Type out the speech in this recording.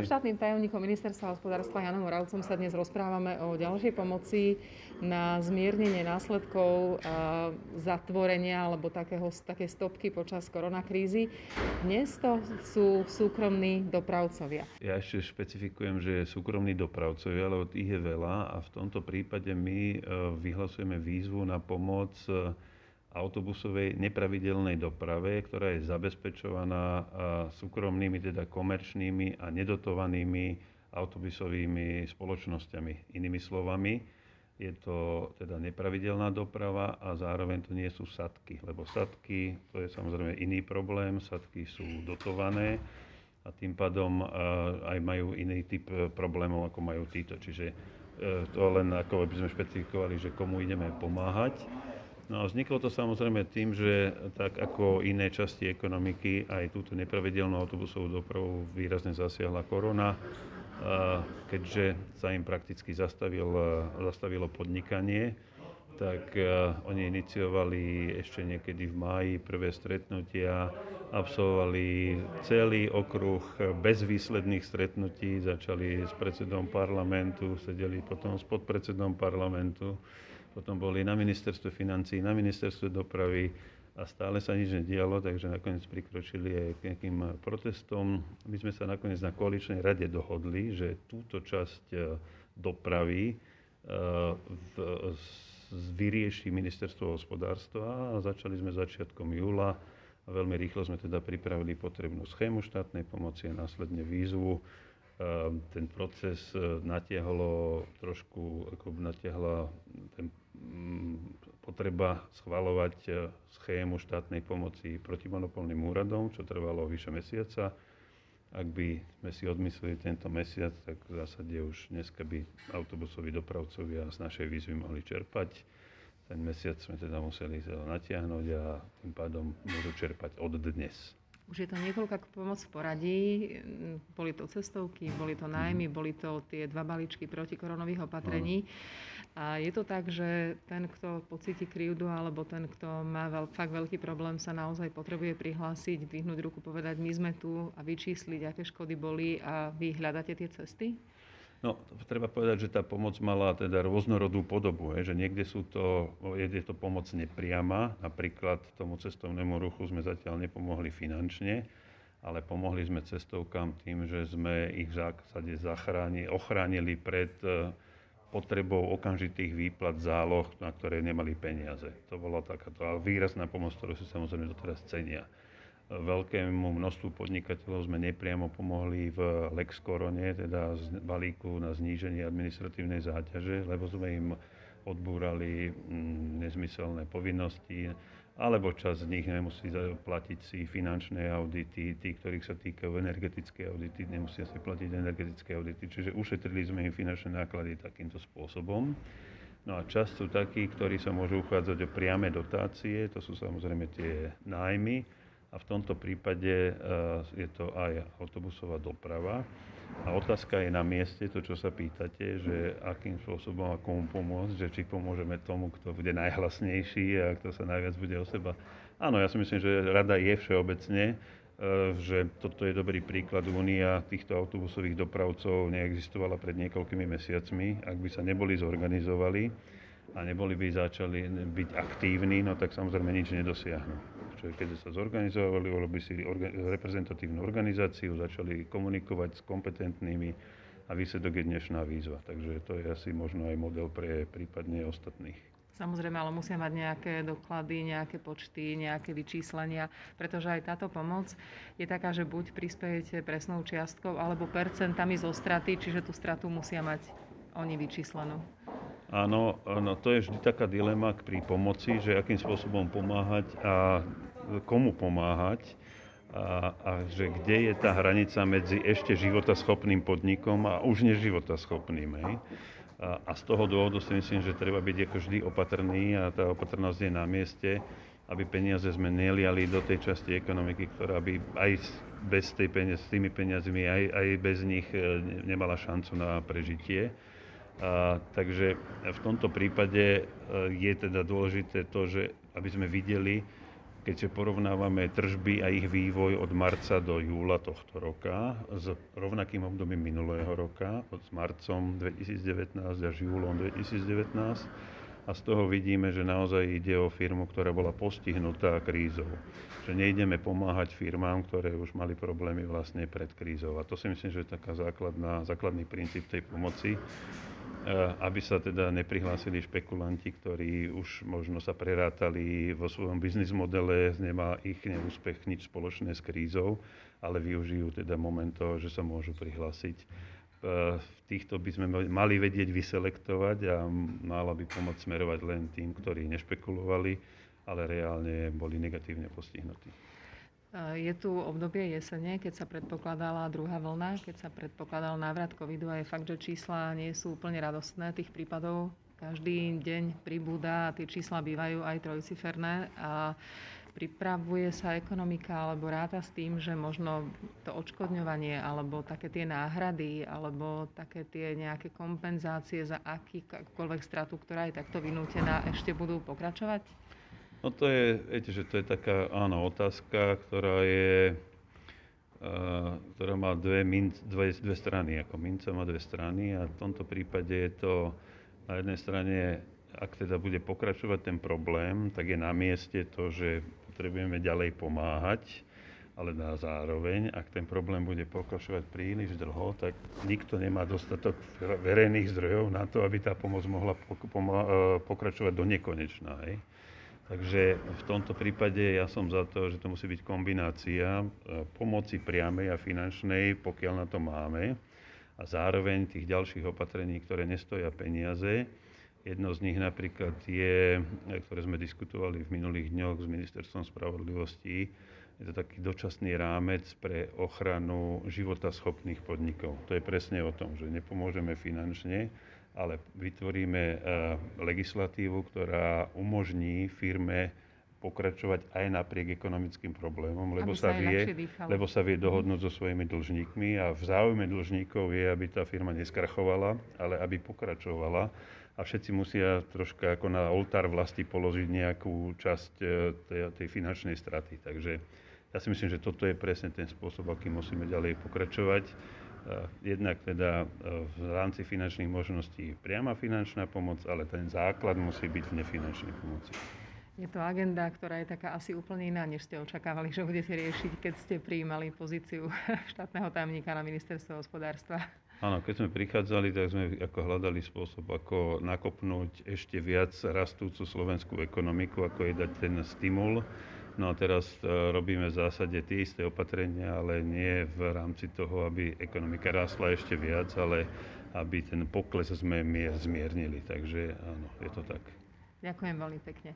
So štátnym tajomníkom ministerstva hospodárstva Janom Moravcom sa dnes rozprávame o ďalšej pomoci na zmiernenie následkov zatvorenia alebo takého, také stopky počas koronakrízy. Dnes to sú súkromní dopravcovia. Ja ešte špecifikujem, že súkromní dopravcovia, lebo tých je veľa a v tomto prípade my e, vyhlasujeme výzvu na pomoc e, autobusovej nepravidelnej doprave, ktorá je zabezpečovaná súkromnými, teda komerčnými a nedotovanými autobusovými spoločnosťami. Inými slovami, je to teda nepravidelná doprava a zároveň to nie sú sadky, lebo sadky to je samozrejme iný problém, sadky sú dotované a tým pádom aj majú iný typ e, problémov, ako majú títo. Čiže e, to len ako by sme špecifikovali, že komu ideme pomáhať. No a vzniklo to samozrejme tým, že tak ako iné časti ekonomiky, aj túto nepravidelnú autobusovú dopravu výrazne zasiahla korona, keďže sa im prakticky zastavil, zastavilo podnikanie, tak oni iniciovali ešte niekedy v máji prvé stretnutia, absolvovali celý okruh bezvýsledných stretnutí, začali s predsedom parlamentu, sedeli potom s podpredsedom parlamentu, potom boli na ministerstve financí, na ministerstve dopravy a stále sa nič nedialo, takže nakoniec prikročili aj k nejakým protestom. My sme sa nakoniec na koaličnej rade dohodli, že túto časť e, dopravy e, vyrieši ministerstvo hospodárstva a začali sme začiatkom júla a veľmi rýchlo sme teda pripravili potrebnú schému štátnej pomoci a následne výzvu ten proces e, natiahlo trošku, ako natiahla ten, mm, potreba schvalovať e, schému štátnej pomoci protimonopolným úradom, čo trvalo vyše mesiaca. Ak by sme si odmysleli tento mesiac, tak v zásade už dneska by autobusoví dopravcovia z našej výzvy mohli čerpať. Ten mesiac sme teda museli natiahnuť a tým pádom môžu čerpať od dnes. Už je to niekoľká pomoc v poradí. Boli to cestovky, boli to nájmy, boli to tie dva balíčky protikoronových opatrení. A je to tak, že ten, kto pocíti krivdu, alebo ten, kto má veľ, fakt veľký problém, sa naozaj potrebuje prihlásiť, dvihnúť ruku, povedať, my sme tu a vyčísliť, aké škody boli a vy hľadáte tie cesty? No, treba povedať, že tá pomoc mala teda rôznorodú podobu, je, že niekde sú to, je to pomoc nepriama, napríklad tomu cestovnému ruchu sme zatiaľ nepomohli finančne, ale pomohli sme cestovkám tým, že sme ich v zásade ochránili pred e, potrebou okamžitých výplat záloh, na ktoré nemali peniaze. To bola takáto výrazná pomoc, ktorú si samozrejme doteraz cenia veľkému množstvu podnikateľov sme nepriamo pomohli v Lex Korone, teda z balíku na zníženie administratívnej záťaže, lebo sme im odbúrali mm, nezmyselné povinnosti, alebo čas z nich nemusí platiť si finančné audity, tí, ktorých sa týkajú energetické audity, nemusia si platiť energetické audity, čiže ušetrili sme im finančné náklady takýmto spôsobom. No a časť sú takí, ktorí sa môžu uchádzať o priame dotácie, to sú samozrejme tie nájmy, a v tomto prípade eh, je to aj autobusová doprava. A otázka je na mieste, to čo sa pýtate, že akým spôsobom a komu pomôcť, že či pomôžeme tomu, kto bude najhlasnejší a kto sa najviac bude o seba. Áno, ja si myslím, že rada je všeobecne, eh, že toto je dobrý príklad. Únia týchto autobusových dopravcov neexistovala pred niekoľkými mesiacmi. Ak by sa neboli zorganizovali a neboli by začali byť aktívni, no tak samozrejme nič nedosiahnu čo keď sa zorganizovali, urobili si reprezentatívnu organizáciu, začali komunikovať s kompetentnými a výsledok je dnešná výzva. Takže to je asi možno aj model pre prípadne ostatných. Samozrejme, ale musia mať nejaké doklady, nejaké počty, nejaké vyčíslenia, pretože aj táto pomoc je taká, že buď prispiejete presnou čiastkou alebo percentami zo straty, čiže tú stratu musia mať oni vyčíslenú. Áno, no to je vždy taká dilema pri pomoci, že akým spôsobom pomáhať a komu pomáhať a, a že kde je tá hranica medzi ešte životaschopným podnikom a už neživotaschopným. Hej? A, a z toho dôvodu si myslím, že treba byť ako vždy opatrný a tá opatrnosť je na mieste, aby peniaze sme neliali do tej časti ekonomiky, ktorá by aj bez tej peniaz, s tými peniazmi, aj, aj bez nich e, nemala šancu na prežitie. A, takže v tomto prípade e, je teda dôležité to, že aby sme videli, keďže porovnávame tržby a ich vývoj od marca do júla tohto roka s rovnakým obdobím minulého roka, od marcom 2019 až júlom 2019 a z toho vidíme, že naozaj ide o firmu, ktorá bola postihnutá krízou. Že nejdeme pomáhať firmám, ktoré už mali problémy vlastne pred krízou. A to si myslím, že je taká základná, základný princíp tej pomoci aby sa teda neprihlásili špekulanti, ktorí už možno sa prerátali vo svojom biznis modele, nemá ich neúspech nič spoločné s krízou, ale využijú teda moment že sa môžu prihlásiť. Eh, v týchto by sme mali vedieť vyselektovať a mala by pomoc smerovať len tým, ktorí nešpekulovali, ale reálne boli negatívne postihnutí. Je tu obdobie jesene, keď sa predpokladala druhá vlna, keď sa predpokladal návrat covidu a je fakt, že čísla nie sú úplne radostné. Tých prípadov každý deň pribúda a tie čísla bývajú aj trojciferné. A pripravuje sa ekonomika alebo ráta s tým, že možno to odškodňovanie alebo také tie náhrady alebo také tie nejaké kompenzácie za akýkoľvek stratu, ktorá je takto vynútená, ešte budú pokračovať? No to je, viete, že to je taká, áno, otázka, ktorá je, uh, ktorá má dve, minc, dve, dve strany, ako minca má dve strany a v tomto prípade je to na jednej strane, ak teda bude pokračovať ten problém, tak je na mieste to, že potrebujeme ďalej pomáhať, ale na zároveň, ak ten problém bude pokračovať príliš dlho, tak nikto nemá dostatok verejných zdrojov na to, aby tá pomoc mohla pokračovať do nekonečná. Hej? Takže v tomto prípade ja som za to, že to musí byť kombinácia e, pomoci priamej a finančnej, pokiaľ na to máme, a zároveň tých ďalších opatrení, ktoré nestoja peniaze. Jedno z nich napríklad je, e, ktoré sme diskutovali v minulých dňoch s Ministerstvom spravodlivosti, je to taký dočasný rámec pre ochranu života schopných podnikov. To je presne o tom, že nepomôžeme finančne, ale vytvoríme eh, legislatívu, ktorá umožní firme pokračovať aj napriek ekonomickým problémom, lebo sa, vie, lebo sa vie dohodnúť so svojimi dlžníkmi a v záujme dlžníkov je, aby tá firma neskrachovala, ale aby pokračovala a všetci musia troška ako na oltár vlasti položiť nejakú časť eh, tej, tej finančnej straty. Takže ja si myslím, že toto je presne ten spôsob, aký musíme ďalej pokračovať. Jednak teda v rámci finančných možností priama finančná pomoc, ale ten základ musí byť v nefinančnej pomoci. Je to agenda, ktorá je taká asi úplne iná, než ste očakávali, že budete riešiť, keď ste prijímali pozíciu štátneho tajomníka na ministerstve hospodárstva. Áno, keď sme prichádzali, tak sme ako hľadali spôsob, ako nakopnúť ešte viac rastúcu slovenskú ekonomiku, ako je dať ten stimul No a teraz e, robíme v zásade tie isté opatrenia, ale nie v rámci toho, aby ekonomika rásla ešte viac, ale aby ten pokles sme zmiernili. Takže áno, je to tak. Ďakujem veľmi pekne.